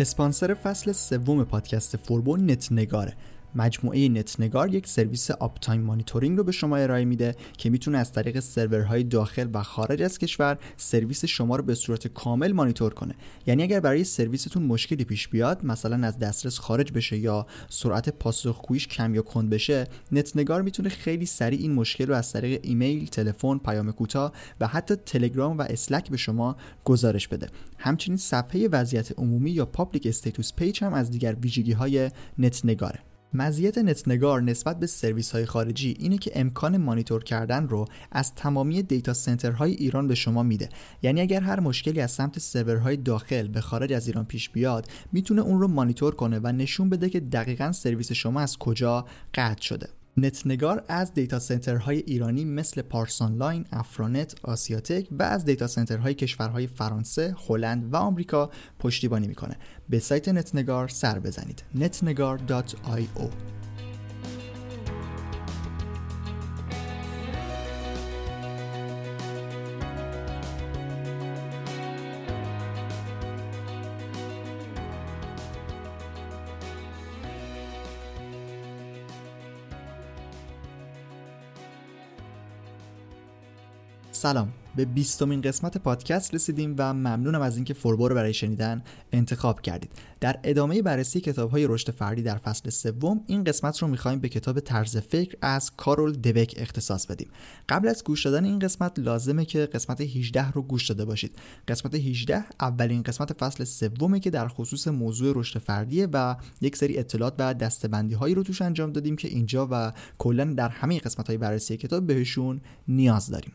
اسپانسر فصل سوم پادکست فوربو نت نگاره. مجموعه نتنگار یک سرویس uptime monitoring رو به شما ارائه میده که می‌تونه از طریق سرورهای داخل و خارج از کشور سرویس شما رو به صورت کامل مانیتور کنه یعنی اگر برای سرویستون مشکلی پیش بیاد مثلا از دسترس خارج بشه یا سرعت پاسخگوییش کم یا کند بشه نتنگار می‌تونه خیلی سریع این مشکل رو از طریق ایمیل، تلفن، پیام کوتاه و حتی تلگرام و اسلک به شما گزارش بده. همچنین صفحه وضعیت عمومی یا public status page هم از دیگر ویژگی های نتنگاره. مزیت نتنگار نسبت به سرویس های خارجی اینه که امکان مانیتور کردن رو از تمامی data center های ایران به شما میده. یعنی اگر هر مشکلی از سمت سرورهای داخل به خارج از ایران پیش بیاد می‌تونه اون رو مانیتور کنه و نشون بده که دقیقا سرویس شما از کجا قطع شده. نتنگار از data center های ایرانی مثل پارسانلاین، افرانت، آسیاتک و از data center های کشورهای فرانسه، هلند و آمریکا پشتیبانی می‌کنه. به سایت نتنگار سر بزنید. netnegar.io سلام. به بیستمین قسمت پادکست رسیدیم و ممنونم از اینکه فوربو رو برای شنیدن انتخاب کردید. در ادامه بررسی کتاب های رشد فردی در فصل سوم این قسمت رو می‌خوایم به کتاب طرز فکر از کارول دوک اختصاص بدیم. قبل از گوش دادن این قسمت لازمه که قسمت 18 رو گوش داده باشید. قسمت 18 اولین قسمت فصل سومه که در خصوص موضوع رشد فردیه و یک سری اطلاعات و دستبندی هایی رو توش انجام دادیم که اینجا و کلا در همه قسمت های بررسی کتاب بهشون نیاز داریم.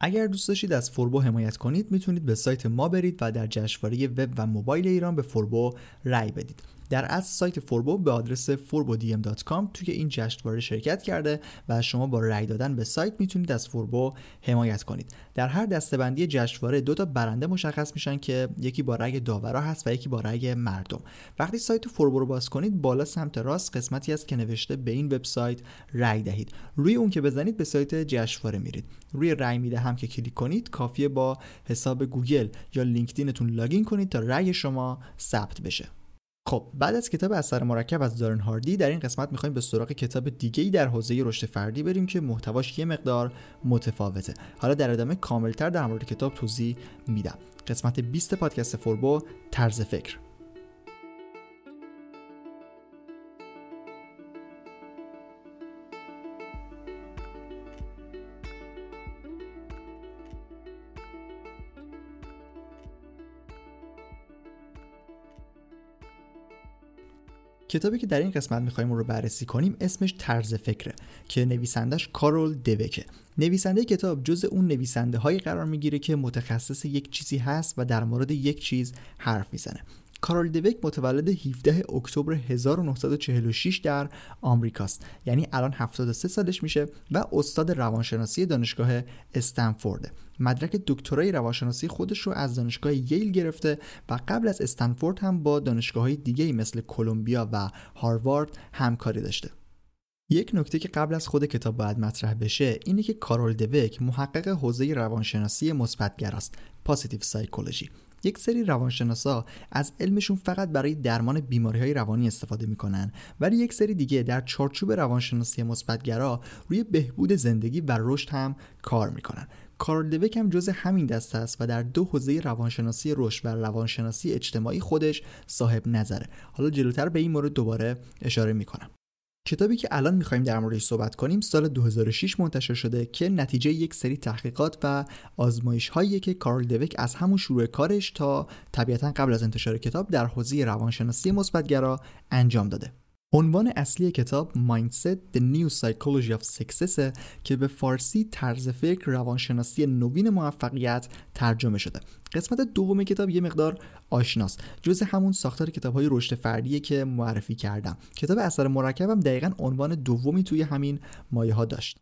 اگر دوست داشتید از فوربو حمایت کنید می‌تونید به سایت ما برید و در جشنواره وب و موبایل ایران به فوربو رأی بدید. در از سایت فوربو به آدرس forbodm.com توی این جشنواره شرکت کرده و شما با رأی دادن به سایت می‌تونید از فوربو حمایت کنید. در هر دسته‌بندی جشنواره دو تا برنده مشخص میشن که یکی با رأی داورا هست و یکی با رأی مردم. وقتی سایت فوربو رو باز کنید بالا سمت راست قسمتی هست که نوشته به این وبسایت رأی دهید. روی اون که بزنید به سایت جشنواره میرید. روی رأی می‌دهم که کلیک کنید کافیه با حساب گوگل یا لینکدینتون login کنید تا رأی شما ثبت بشه. خب بعد از کتاب اثر مرکب از دارن هاردی در این قسمت می‌خوایم به سراغ کتاب دیگه ای در حوزه رشد فردی بریم که محتواش یه مقدار متفاوته. حالا در ادامه کاملتر در مورد کتاب توضیح میدم. قسمت 20 پادکست فوربو طرز فکر. کتابی که در این قسمت می‌خوایم رو بررسی کنیم اسمش طرز فکره که نویسندش کارول دوکه. نویسنده کتاب جز اون نویسنده هایی قرار می‌گیره که متخصص یک چیزی هست و در مورد یک چیز حرف می‌زنه. کارول دوک متولد 17 اکتبر 1946 در آمریکاست. یعنی الان 73 سالش میشه و استاد روانشناسی دانشگاه استنفورد. مدرک دکترای روانشناسی خودش رو از دانشگاه ییل گرفته و قبل از استنفورد هم با دانشگاه های دیگه مثل کلمبیا و هاروارد همکاری داشته. یک نکته که قبل از خود کتاب باید مطرح بشه اینه که کارول دوک محقق حوزه روانشناسی مثبتگراست پازیتیو سایکولوژی یک سری روانشناسا از علمشون فقط برای درمان بیماری های روانی استفاده می‌کنن ولی یک سری دیگه در چارچوب روانشناسی مثبتگرا روی بهبود زندگی و رشد هم کار می‌کنن. کارل دوک هم جز همین دسته است و در دو حوزه روانشناسی رشد و روانشناسی اجتماعی خودش صاحب نظره. حالا جلوتر به این مورد دوباره اشاره می‌کنم. کتابی که الان می‌خوایم در موردش صحبت کنیم سال 2006 منتشر شده که نتیجه یک سری تحقیقات و آزمایش هایی که کارل دوک از همون شروع کارش تا طبیعتا قبل از انتشار کتاب در حوزه روانشناسی مثبتگرا انجام داده. عنوان اصلی کتاب Mindset The New Psychology of Success که به فارسی طرز فکر روانشناسی نوین موفقیت ترجمه شده. قسمت دوم کتاب یه مقدار آشناست. جز همون ساختار کتاب های رشد فردیه که معرفی کردم. کتاب اثر مرکبم دقیقا عنوان دومی توی همین مایه ها داشت.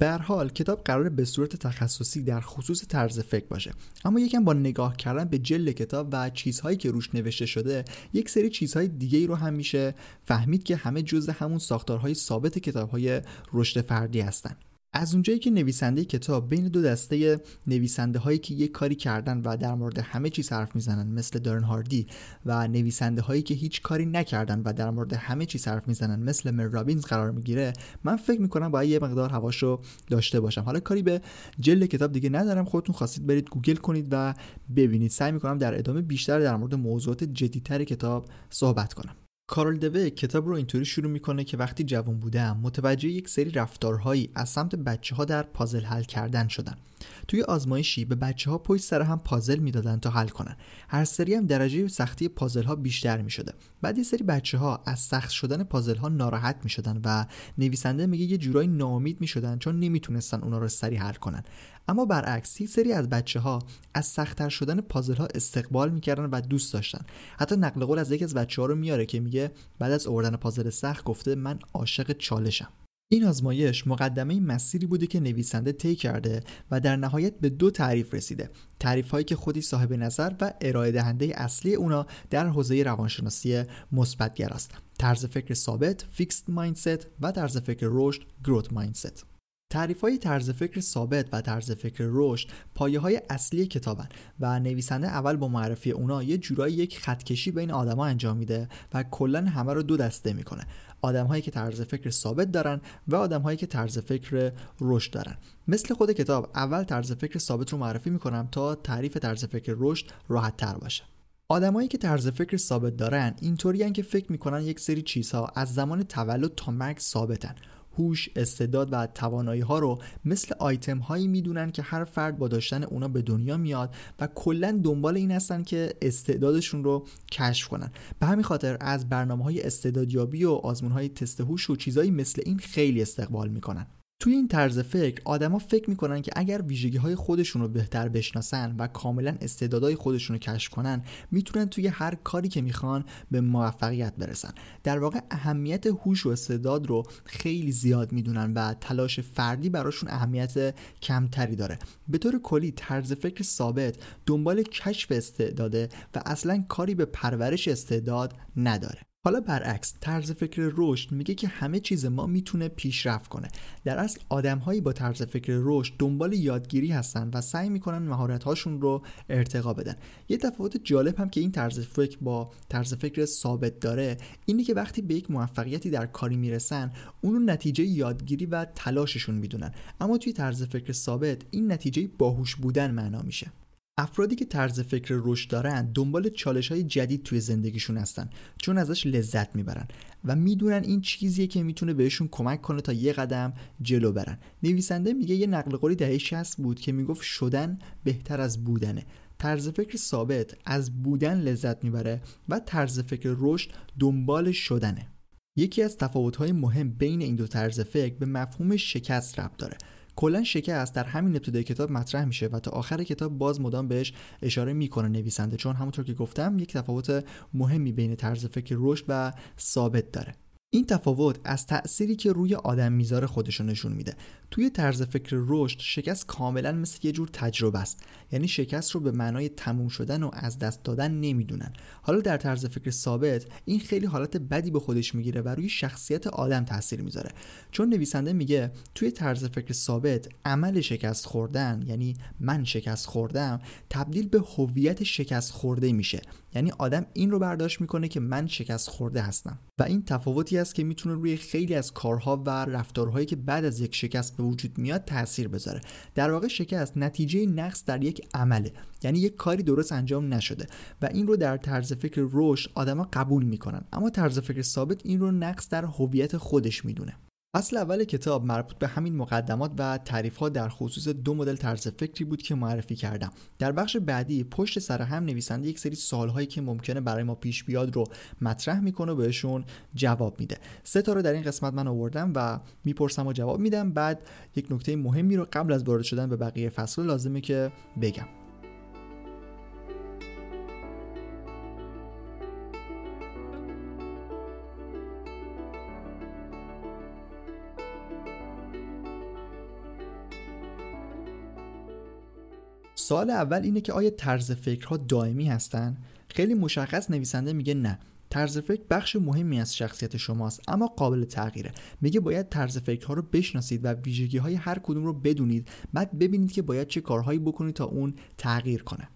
به حال کتاب قرار به صورت تخصصی در خصوص طرز فکر باشه. اما یکم با نگاه کردن به جلد کتاب و چیزهایی که روش نوشته شده یک سری چیزهای دیگه ای رو هم میشه فهمید که همه جزء همون ساختارهای ثابت کتابهای رشد فردی هستن. از اونجایی که نویسنده کتاب بین دو دسته نویسنده هایی که یک کاری کردن و در مورد همه چیز حرف می‌زنن مثل دارن هاردی و نویسنده هایی که هیچ کاری نکردن و در مورد همه چیز حرف می‌زنن مثل مر رابینز قرار می‌گیره من فکر می‌کنم باید یه مقدار هواشو داشته باشم. حالا کاری به جلد کتاب دیگه ندارم خودتون خواستید برید گوگل کنید و ببینید. سعی می‌کنم در ادامه بیشتر در مورد موضوعات جدیتر کتاب صحبت کنم. کارل دوه کتاب رو اینطوری شروع می‌کنه که وقتی جوان بودم متوجه یک سری رفتارهایی از سمت بچه ها در پازل حل کردن شدن توی آزمایشی به بچه ها پشت سر هم پازل می‌دادن تا حل کنن. هر سری هم درجه سختی پازل ها بیشتر می شده بعد یه سری بچه ها از سخت شدن پازل ها ناراحت می شدن و نویسنده میگه یه جورایی ناامید می شدن چون نمی‌تونستن اونا رو سری حل کنن. اما برعکس یک سری از بچه ها از سختتر شدن پازل ها استقبال می‌کردن و دوست داشتن. حتی نقل قول از یکی از بچه ها رو میاره که میگه بعد از آوردن پازل سخت گفته من عاشق چالشم. این آزمایش مقدمه مسیری بوده که نویسنده طی کرده و در نهایت به دو تعریف رسیده. تعریف هایی که خودی صاحب نظر و ارائه دهنده اصلی اونا در حوزه روانشناسی مثبتگر است. طرز فکر ثابت فیکسد مایندست و طرز فکر رشد گروت مایندست تعریف های طرز فکر ثابت و طرز فکر رشد پایه های اصلی کتابن و نویسنده اول با معرفی اونا یه جورایی یک خطکشی بین آدما انجام میده و کلا همه رو دو دسته می‌کنه. آدم هایی که طرز فکر ثابت دارن و آدم هایی که طرز فکر رشد دارن. مثل خود کتاب اول طرز فکر ثابت رو معرفی می‌کنم تا تعریف طرز فکر رشد راحت تر باشه. آدمایی که طرز فکر ثابت دارن اینطوریان که فکر می‌کنن یک سری چیزها از زمان تولد تا مرگ ثابتن. هوش، استعداد و توانایی ها رو مثل آیتم هایی می‌دونن که هر فرد با داشتن اونا به دنیا میاد و کلا دنبال این هستن که استعدادشون رو کشف کنن. به همین خاطر از برنامه های استعدادیابی و آزمون های تست هوش و چیزایی مثل این خیلی استقبال می‌کنن. توی این طرز فکر آدما فکر می‌کنن که اگر ویژگی های خودشون رو بهتر بشناسن و کاملا استعدادهای خودشون رو کشف کنن می‌تونن توی هر کاری که می‌خوان به موفقیت برسن. در واقع اهمیت هوش و استعداد رو خیلی زیاد می‌دونن و تلاش فردی براشون اهمیت کمتری داره. به طور کلی طرز فکر ثابت دنبال کشف استعداده و اصلا کاری به پرورش استعداد نداره. حالا برعکس طرز فکر رشد میگه که همه چیز ما می‌تونه پیشرفت کنه. در اصل آدمهایی با طرز فکر رشد دنبال یادگیری هستن و سعی می‌کنن مهارت هاشون رو ارتقا بدن. یه تفاوت جالب هم که این طرز فکر با طرز فکر ثابت داره اینه که وقتی به یک موفقیتی در کاری می‌رسن اونو نتیجه یادگیری و تلاششون می‌دونن. اما توی طرز فکر ثابت این نتیجه باهوش بودن معنا میشه. افرادی که طرز فکر رشد دارن دنبال چالش های جدید توی زندگیشون هستن چون ازش لذت می‌برن و می‌دونن این چیزیه که می‌تونه بهشون کمک کنه تا یه قدم جلو برن. نویسنده میگه یه نقل قولی دهه 60 بود که می‌گفت شدن بهتر از بودنه. طرز فکر ثابت از بودن لذت می‌بره و طرز فکر رشد دنبال شدنه. یکی از تفاوت‌های مهم بین این دو طرز فکر به مفهوم شکست ربط داره. کلا شکست در همین ابتدای کتاب مطرح میشه و تا آخر کتاب باز مدام بهش اشاره می‌کنه نویسنده چون همونطور که گفتم یک تفاوت مهمی بین طرز فکر رشد و ثابت داره. این تفاوت از تأثیری که روی آدم می‌ذاره خودشون نشون میده. توی طرز فکر رشد شکست کاملا مثل یه جور تجربه است. یعنی شکست رو به معنای تموم شدن و از دست دادن نمی‌دونن. حالا در طرز فکر ثابت این خیلی حالت بدی به خودش می‌گیره و روی شخصیت آدم تاثیر می‌ذاره. چون نویسنده میگه توی طرز فکر ثابت عمل شکست خوردن یعنی من شکست خوردم تبدیل به هویت شکست خورده میشه. یعنی آدم این رو برداشت می‌کنه که من شکست خورده هستم. و این تفاوتی است که می‌تونه روی خیلی از کارها و رفتارهایی که بعد از یک شکست به وجود میاد تاثیر بذاره. در واقع شکست نتیجه نقص در یک عمله یعنی یک کاری درست انجام نشده و این رو در طرز فکر رشد آدما قبول می‌کنن. اما طرز فکر ثابت این رو نقص در هویت خودش می‌دونه. اصل اول کتاب مربوط به همین مقدمات و تعریف ها در خصوص دو مدل طرز فکری بود که معرفی کردم. در بخش بعدی پشت سر هم نویسنده یک سری هایی که ممکنه برای ما پیش بیاد رو مطرح می‌کنه و بهشون جواب میده. سه تا رو در این قسمت من آوردم و می‌پرسم و جواب میدم. بعد یک نکته مهمی رو قبل از وارد شدن به بقیه فصل لازمه که بگم. سوال اول اینه که آیا طرز فکرها دائمی هستن؟ خیلی مشخص نویسنده میگه نه. طرز فکر بخش مهمی از شخصیت شماست اما قابل تغییره. میگه باید طرز فکرها رو بشناسید و ویژگی های هر کدوم رو بدونید. بعد ببینید که باید چه کارهایی بکنید تا اون تغییر کنه.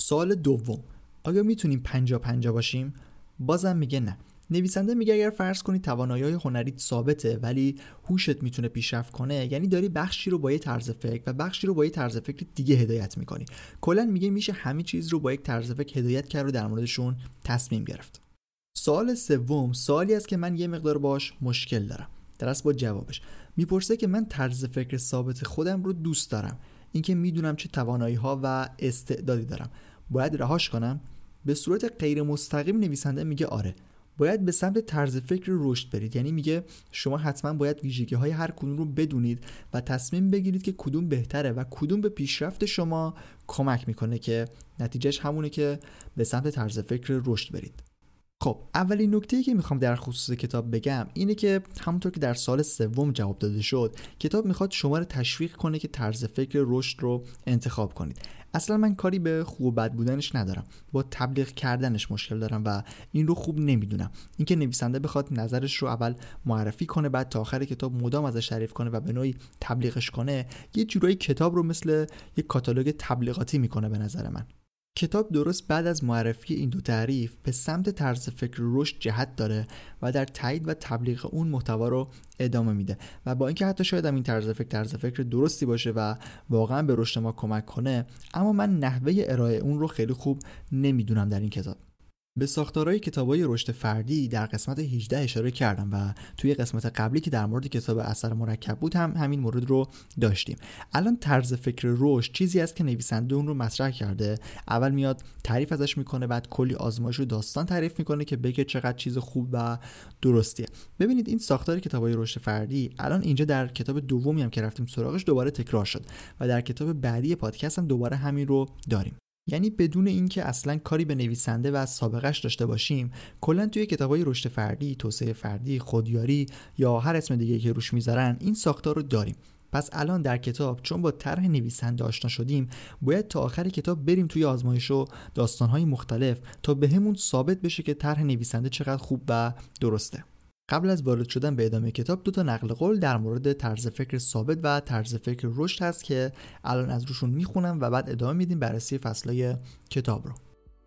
سوال دوم. آیا می‌تونیم پنجا پنجا باشیم؟ بازم میگه نه. نویسنده میگه اگر فرض کنی توانایی هنریت ثابته ولی هوشت می‌تونه پیشرفت کنه یعنی داری بخشی رو با یه طرز فکر و بخشی رو با یه طرز فکر دیگه هدایت می‌کنی. کلا میگه میشه همه چیز رو با یک طرز فکر هدایت کرد و در موردشون تصمیم گرفت. سوال سوم سوالی است که من یه مقدار باش مشکل دارم. در با جوابش. می‌پرسه که من طرز فکر ثابت خودم رو دوست دارم. اینکه می‌دونم چه توانایی ها و استعدادی دارم. باید رهاش کنم. به صورت غیر مستقیم نویسنده میگه آره. باید به سمت طرز فکر رشد برید. یعنی میگه شما حتما باید ویژگی های هر کدوم رو بدونید و تصمیم بگیرید که کدوم بهتره و کدوم به پیشرفت شما کمک می‌کنه که نتیجهش همونه که به سمت طرز فکر رشد برید. خب اولین نکته که می‌خوام در خصوص کتاب بگم اینه که همونطور که در سال سوم جواب داده شد کتاب می‌خواد شما رو تشویق کنه که طرز فکر رشد رو انتخاب کنید. اصلا من کاری به خوب و بد بودنش ندارم. با تبلیغ کردنش مشکل دارم و این رو خوب نمی‌دونم. اینکه نویسنده بخواد نظرش رو اول معرفی کنه بعد تا آخر کتاب مدام ازش تعریف کنه و به نوعی تبلیغش کنه یه جورایی کتاب رو مثل یک کاتالوگ تبلیغاتی می‌کنه به نظر من. کتاب درست بعد از معرفی این دو تعریف به سمت طرز فکر رشد جهت داره و در تایید و تبلیغ اون محتوا رو ادامه میده و با اینکه حتی شاید این طرز فکر طرز فکر درستی باشه و واقعا به رشد ما کمک کنه اما من نحوه ارائه اون رو خیلی خوب نمی‌دونم در این کتاب. به ساختارهای کتابای رشد فردی در قسمت 18 اشاره کردم و توی قسمت قبلی که در مورد کتاب اثر مرکب بود هم همین مورد رو داشتیم. الان طرز فکر رشد چیزی است که نویسنده اون رو مطرح کرده. اول میاد تعریف ازش می‌کنه بعد کلی آزمایش و داستان تعریف می‌کنه که بگه چقدر چیز خوب و درستیه. ببینید این ساختار کتابای رشد فردی الان اینجا در کتاب دومی هم که رفتیم سراغش دوباره تکرار شد و در کتاب بعدی پادکست هم دوباره همین رو داریم. یعنی بدون اینکه اصلا کاری به نویسنده و سابقش داشته باشیم کلا توی کتابای رشد فردی توسعه فردی خودیاری یا هر اسم دیگه که روش می‌ذارن این ساختار رو داریم. پس الان در کتاب چون با طرح نویسنده آشنا شدیم باید تا آخر کتاب بریم توی آزمایش و داستانهای مختلف تا بهمون ثابت بشه که طرح نویسنده چقدر خوب و درسته. قبل از وارد شدن به ادامه کتاب دو تا نقل قول در مورد طرز فکر ثابت و طرز فکر رشد هست که الان از روشون می‌خونم و بعد ادامه میدیم بررسی فصلای کتاب رو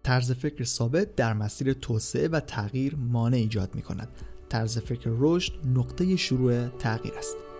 طرز فکر ثابت در مسیر توسعه و تغییر مانع ایجاد می کند. طرز فکر رشد نقطه شروع تغییر است.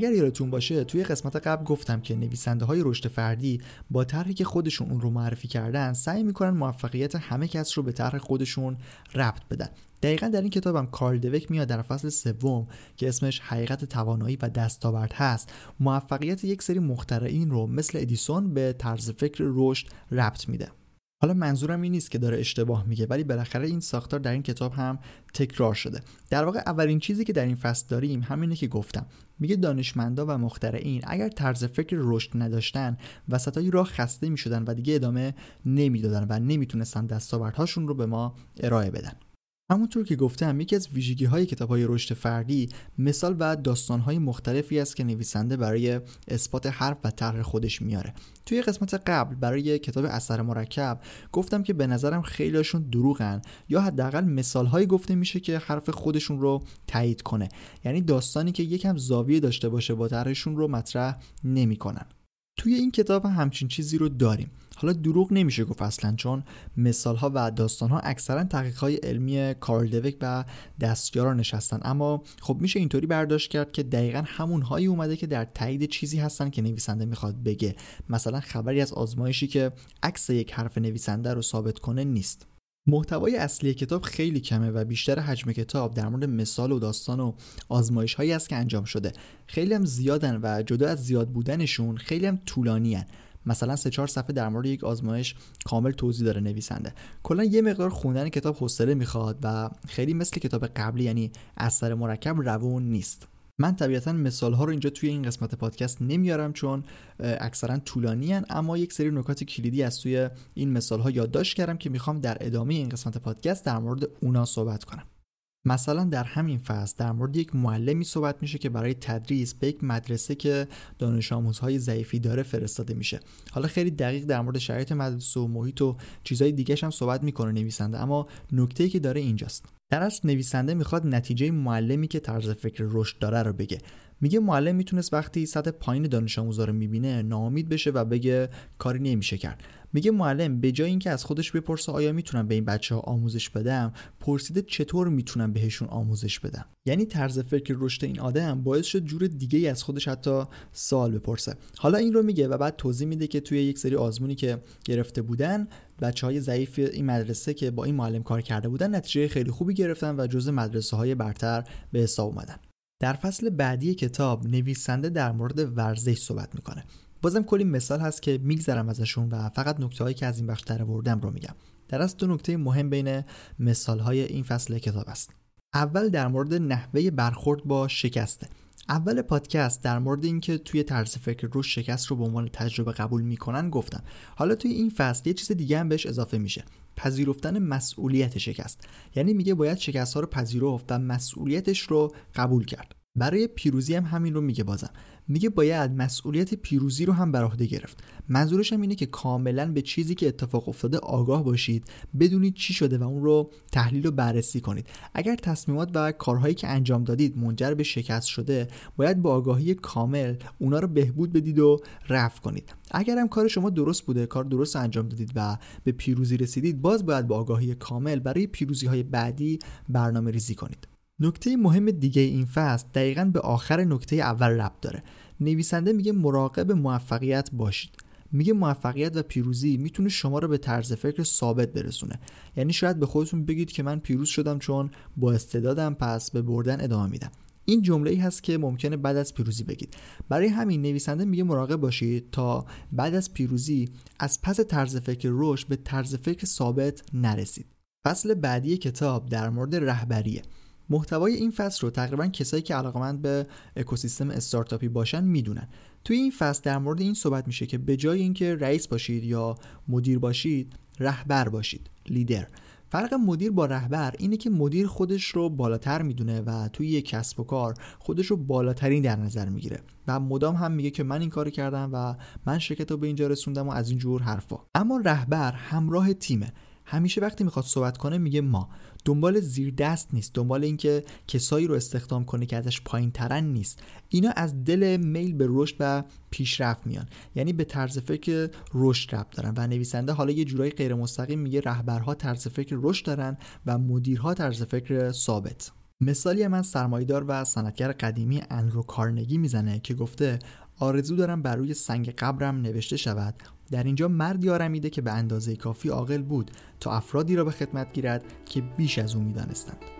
اگر یادتون باشه توی قسمت قبل گفتم که نویسنده های رشد فردی با طرحی که خودشون اون رو معرفی کردن سعی می‌کنن موفقیت همه کس رو به طرح خودشون ربط بدن. دقیقا در این کتابم کارل دوک میاد در فصل سوم که اسمش حقیقت توانایی و دستاورد هست موفقیت یک سری مخترعین رو مثل ادیسون به طرز فکر رشد ربط میده. حالا منظورم این نیست که داره اشتباه میگه ولی بالاخره این ساختار در این کتاب هم تکرار شده. در واقع اولین چیزی که در این فصل داریم همینه که گفتم. میگه دانشمندا و مخترعین اگر طرز فکر رشد نداشتن وسطای راه خسته می‌شدن و دیگه ادامه نمی‌دادن و نمی‌تونستن دستاوردهاشون رو به ما ارائه بدن. همونطور که گفتم یکی از ویژگی های کتاب های رشد فردی مثال و داستان های مختلفی است که نویسنده برای اثبات حرف و طرح خودش میاره. توی قسمت قبل برای کتاب اثر مرکب گفتم که به نظرم خیلیشون دروغن یا حداقل مثال هایی گفته میشه که حرف خودشون رو تایید کنه. یعنی داستانی که یکم زاویه داشته باشه با طرحشون رو مطرح نمی‌کنن. توی این کتاب همچین چیزی رو داریم. حالا دروغ نمیشه گفت اصلا چون مثال ها و داستان ها اکثرا تحقیق های علمی کارل دوک و دستیارا نشستن. اما خب میشه اینطوری برداشت کرد که دقیقا همون هایی اومده که در تایید چیزی هستن که نویسنده می‌خواد بگه. مثلا خبری از آزمایشی که عکس یک حرف نویسنده رو ثابت کنه نیست. محتوای اصلی کتاب خیلی کمه و بیشتر حجم کتاب در مورد مثال و داستان و آزمایش هایی است که انجام شده. خیلی هم زیادن و جدا از زیاد بودنشون خیلی هم طولانی. مثلا سه چهار صفحه در مورد یک آزمایش کامل توضیح داره نویسنده. کلا یه مقدار خوندن کتاب حوصله می‌خواد و خیلی مثل کتاب قبلی یعنی اثر مرکب روون نیست. من طبیعتا مثال ها رو اینجا توی این قسمت پادکست نمیارم چون اکثرا طولانی هن اما یک سری نکات کلیدی از توی این مثال ها یادداشت کردم که می‌خوام در ادامه این قسمت پادکست در مورد اونا صحبت کنم. مثلا در همین فصل در مورد یک معلمی صحبت میشه که برای تدریس به یک مدرسه که دانش آموزهای ضعیفی داره فرستاده میشه. حالا خیلی دقیق در مورد شرایط مدرسه و محیط و چیزهای دیگه هم صحبت می‌کنه نویسنده اما نکته که داره اینجاست. در اصل نویسنده می‌خواد نتیجه معلمی که طرز فکر رشد داره رو بگه. میگه معلم می‌تونست وقتی سطح پایین دانش آموزا رو می‌بینه ناامید بشه و بگه کاری نمیشه کرد. میگه معلم به جای اینکه از خودش بپرسه آیا می‌تونم به این بچه ها آموزش بدم پرسیده چطور می‌تونم بهشون آموزش بدم. یعنی طرز فکر رشد این آدم باعث شد جور دیگه ای از خودش حتی سوال بپرسه. حالا این رو میگه و بعد توضیح میده که توی یک سری آزمونی که گرفته بودن بچه های ضعیف این مدرسه که با این معلم کار کرده بودن نتیجه خیلی خوبی گرفتن و جز مدرسه های برتر به حساب اومدن. در فصل بعدی کتاب نویسنده در مورد ورزش صحبت می‌کنه. بازم کلی مثال هست که میگذرم ازشون و فقط نکته هایی که از این بخش در آوردم رو میگم. در از دو نکته مهم بین مثال های این فصل کتاب است. اول در مورد نحوه برخورد با شکسته. اول پادکست در مورد اینکه توی طرز فکر رو شکست رو به عنوان تجربه قبول می‌کنن گفتم. حالا توی این فصل یه چیز دیگه هم بهش اضافه میشه. پذیرفتن مسئولیت شکست. یعنی میگه باید شکست ها رو پذیرفت و مسئولیتش رو قبول کرد. برای پیروزی هم همین رو میگه بازم. میگه باید مسئولیت پیروزی رو هم بر عهده گرفت. منظورش هم اینه که کاملا به چیزی که اتفاق افتاده آگاه باشید بدونید چی شده و اون رو تحلیل و بررسی کنید. اگر تصمیمات و کارهایی که انجام دادید منجر به شکست شده باید با آگاهی کامل اونا رو بهبود بدید و رفع کنید. اگر هم کار شما درست بوده کار درست انجام دادید و به پیروزی رسیدید باز باید با آگاهی کامل برای پیروزی های بعدی برنامه ریزی کنید. نکته مهم دیگه این فصل دقیقا به آخر نکته اول ربط داره. نویسنده میگه مراقب موفقیت باشید. میگه موفقیت و پیروزی می‌تونه شما رو به طرز فکر ثابت برسونه. یعنی شاید به خودتون بگید که من پیروز شدم چون با استعدادم پس به بردن ادامه میدم. این جمله ای هست که ممکنه بعد از پیروزی بگید. برای همین نویسنده میگه مراقب باشید تا بعد از پیروزی از پس طرز فکر رشد به طرز فکر ثابت نرسید. فصل بعدی کتاب در مورد رهبریه. محتوای این فصل رو تقریبا کسایی که علاقمند به اکوسیستم استارتاپی باشن می‌دونن. توی این فصل در مورد این صحبت میشه که به جای اینکه رئیس باشید یا مدیر باشید رهبر باشید لیدر. فرق مدیر با رهبر اینه که مدیر خودش رو بالاتر می‌دونه و توی یک کسب و کار خودش رو بالاترین در نظر می‌گیره. و مدام هم میگه که من این کار کردم و من شرکت رو به اینجا رسوندم و از این جور حرفا. اما رهبر همراه تیمه. همیشه وقتی می‌خواد صحبت کنه میگه ما. دنبال زیر دست نیست دنبال اینکه کسایی رو استخدام کنه که ازش پایین ترن نیست. اینا از دل میل به رشد و پیشرفت میان. یعنی به طرز فکر رشد ربط دارن و نویسنده حالا یه جورایی غیر مستقیم میگه رهبرها طرز فکر رشد دارن و مدیرها طرز فکر ثابت. مثالی من سرمایدار و صنعتگر قدیمی انرو کارنگی می‌زنه که گفته آرزو دارم بر روی سنگ قبرم نوشته شود. در اینجا مردی آرمیده که به اندازه کافی عاقل بود تا افرادی را به خدمت گیرد که بیش از او می‌دانستند.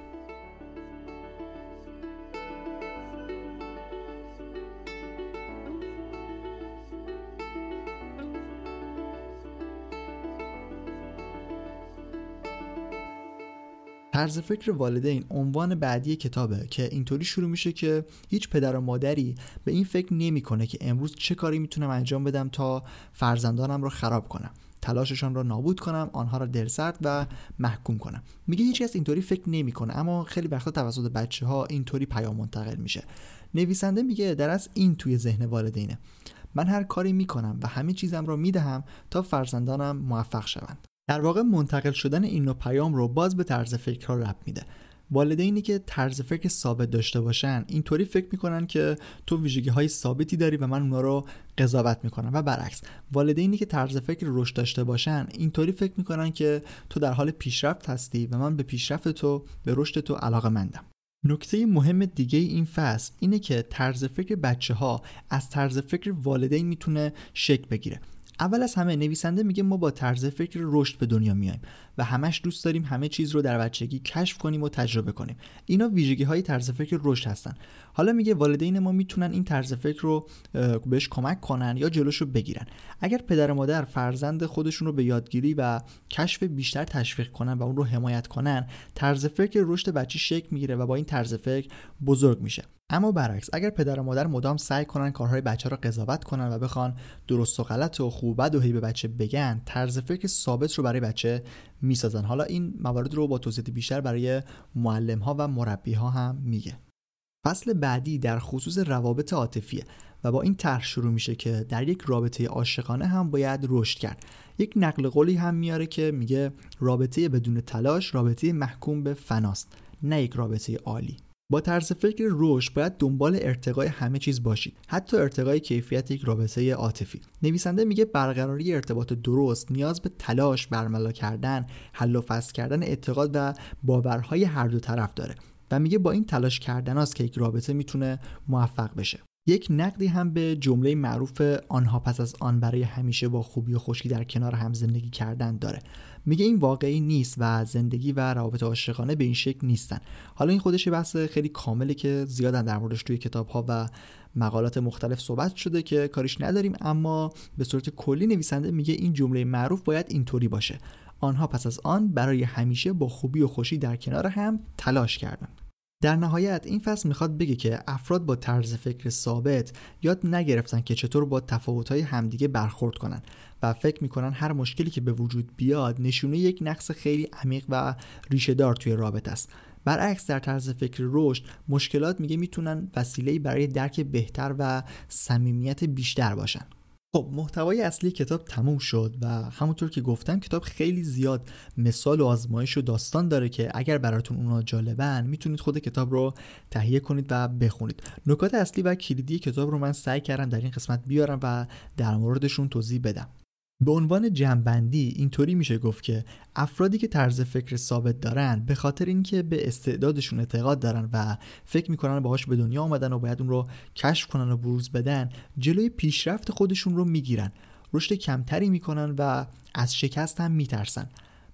طرز فکر والدین عنوان بعدی کتابه که اینطوری شروع میشه که هیچ پدر و مادری به این فکر نمی‌کنه که امروز چه کاری می‌تونم انجام بدم تا فرزندانم رو خراب کنم. تلاششان را نابود کنم آنها را دلسرد و محکوم کنم. میگه هیچ کس اینطوری فکر نمی‌کنه اما خیلی وقتا توسط بچه ها اینطوری پیام منتقل میشه. نویسنده میگه در از این توی ذهن والدینه. من هر کاری می‌کنم و همه چیزم را می‌دهم تا فرزندانم موفق شوند. در واقع منتقل شدن این نوع پیام رو باز به طرز فکر ها رب میده. والدینی که طرز فکر ثابت داشته باشن اینطوری فکر می‌کنن که تو ویژگی های ثابتی داری و من اونا رو قضاوت می‌کنم. و برعکس والدینی که طرز فکر رشد داشته باشن اینطوری فکر می‌کنن که تو در حال پیشرفت هستی و من به پیشرفت تو به رشد تو علاقه مندم. نکته مهم دیگه این فصل اینه که طرز فکر بچه ها از طرز فکر والدین می‌تونه شکل بگیره. اول از همه نویسنده میگه ما با طرز فکر رشد به دنیا میایم و همش دوست داریم همه چیز رو در بچگی کشف کنیم و تجربه کنیم. اینا ویژگی های طرز فکر رشد هستن. حالا میگه والدین ما می‌تونن این طرز فکر رو بهش کمک کنن یا جلوش رو بگیرن. اگر پدر و مادر فرزند خودشون رو به یادگیری و کشف بیشتر تشویق کنن و اون رو حمایت کنن طرز فکر رشد بچه شکل می‌گیره و با این طرز فکر بزرگ میشه. اما برعکس اگر پدر و مادر مدام سعی کنن کارهای بچه رو قضاوت کنن و بخوان درست و غلط و خوب بد و هی به بچه بگن طرز فکر ثابت رو برای بچه می‌سازن. حالا این موارد رو با توضیح بیشتر برای معلم ها و مربی ها هم میگه. فصل بعدی در خصوص روابط عاطفیه و با این طرح شروع میشه که در یک رابطه عاشقانه هم باید رشد کرد. یک نقل قولی هم میاره که میگه رابطه بدون تلاش رابطه محکوم به فناست نه یک رابطه عالی. با طرز فکر رشد باید دنبال ارتقای همه چیز باشید حتی ارتقای کیفیت یک رابطه عاطفی. نویسنده میگه برقراری ارتباط درست نیاز به تلاش برملا کردن حل و فصل کردن اعتقاد و باورهای هر دو طرف داره. و میگه با این تلاش کردن است که یک رابطه می‌تونه موفق بشه. یک نقدی هم به جمله معروف آنها پس از آن برای همیشه با خوبی و خوشی در کنار هم زندگی کردن داره. میگه این واقعی نیست و زندگی و روابط عاشقانه به این شکل نیستن. حالا این خودش بحث خیلی کامله که زیادن در موردش توی کتاب ها و مقالات مختلف صحبت شده که کاریش نداریم اما به صورت کلی نویسنده میگه این جمله معروف باید اینطوری باشه. آنها پس از آن برای همیشه با خوبی و خوشی در کنار هم تلاش کردند. در نهایت این فصل می‌خواد بگه که افراد با طرز فکر ثابت یاد نگرفتن که چطور با تفاوتهای همدیگه برخورد کنن و فکر می‌کنن هر مشکلی که به وجود بیاد نشونه یک نقص خیلی عمیق و ریشه دار توی رابطه است. برعکس در طرز فکر رشد مشکلات میگه می‌تونن وسیله برای درک بهتر و صمیمیت بیشتر باشن. خب محتوای اصلی کتاب تموم شد و همونطور که گفتم کتاب خیلی زیاد مثال و آزمایش و داستان داره که اگر براتون اونا جالبن می‌تونید خود کتاب رو تهیه کنید و بخونید. نکات اصلی و کلیدی کتاب رو من سعی کردم در این قسمت بیارم و در موردشون توضیح بدم. به عنوان جمعبندی اینطوری میشه گفت که افرادی که طرز فکر ثابت دارن به خاطر اینکه به استعدادشون اعتقاد دارن و فکر می‌کنن باهاش به دنیا آمدن و باید اون رو کشف کنن و بروز بدن جلوی پیشرفت خودشون رو می‌گیرن. رشد کمتری می‌کنن و از شکست هم میترسن.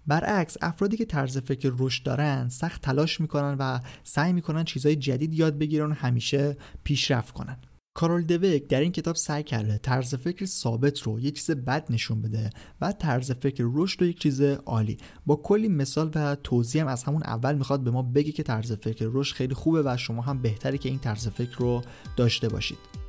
برعکس افرادی که طرز فکر رشد دارن سخت تلاش می‌کنن و سعی می‌کنن چیزهای جدید یاد بگیرن و همیشه پیشرفت کنن. کارول دویک در این کتاب سعی کرده طرز فکر ثابت رو یک چیز بد نشون بده و طرز فکر رشد رو یک چیز عالی. با کلی مثال و توضیح هم از همون اول می‌خواد به ما بگه که طرز فکر رشد خیلی خوبه و شما هم بهتره که این طرز فکر رو داشته باشید.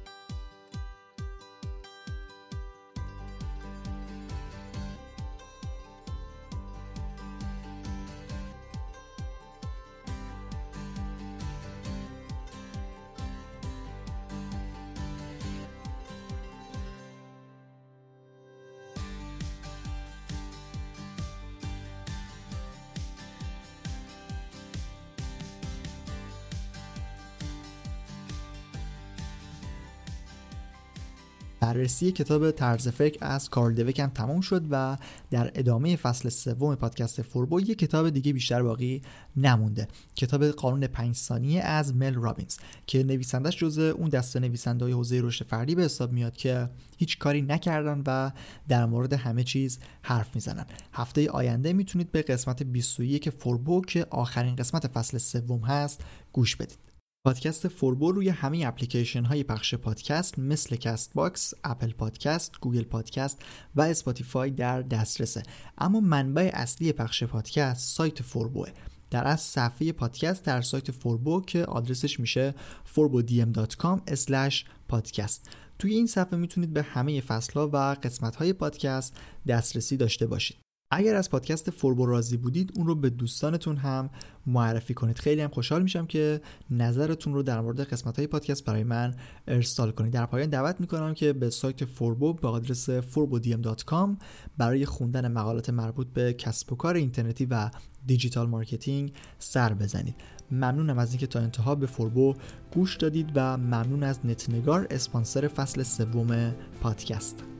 بررسی کتاب طرز فکر از کارل دویک هم تموم شد و در ادامه فصل سوم پادکست فوربو یه کتاب دیگه بیشتر باقی نمونده. کتاب قانون پنج ثانیه از مل رابینز که نویسندش جزء اون دسته نویسنده های حوزه رشد فردی به حساب میاد که هیچ کاری نکردن و در مورد همه چیز حرف می‌زنن. هفته آینده می‌تونید به قسمت 21 فوربو که آخرین قسمت فصل سوم هست گوش بدید. پادکست فوربو روی همه اپلیکیشن های پخش پادکست مثل کست باکس، اپل پادکست، گوگل پادکست و اسپاتیفای در دسترسه. اما منبع اصلی پخش پادکست سایت فوربوه. در از صفحه پادکست در سایت فوربو که آدرسش میشه forbodm.com پادکست توی این صفحه می‌تونید به همه فصلها و قسمت های پادکست دسترسی داشته باشید. اگر از پادکست فوربو راضی بودید اون رو به دوستانتون هم معرفی کنید. خیلی هم خوشحال میشم که نظرتون رو در مورد قسمت های پادکست برای من ارسال کنید. در پایان دعوت می‌کنم که به سایت فوربو به آدرس forbodm.com برای خوندن مقالات مربوط به کسب و کار اینترنتی و digital marketing سر بزنید. ممنونم از اینکه تا انتها به فوربو گوش دادید و ممنون از نتنگار اسپانسر فصل سوم پادکست.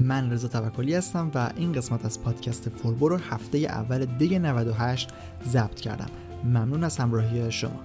من رضا توکلی هستم و این قسمت از پادکست فوربو رو هفته اول دی 98 ضبط کردم. ممنون از همراهی شما.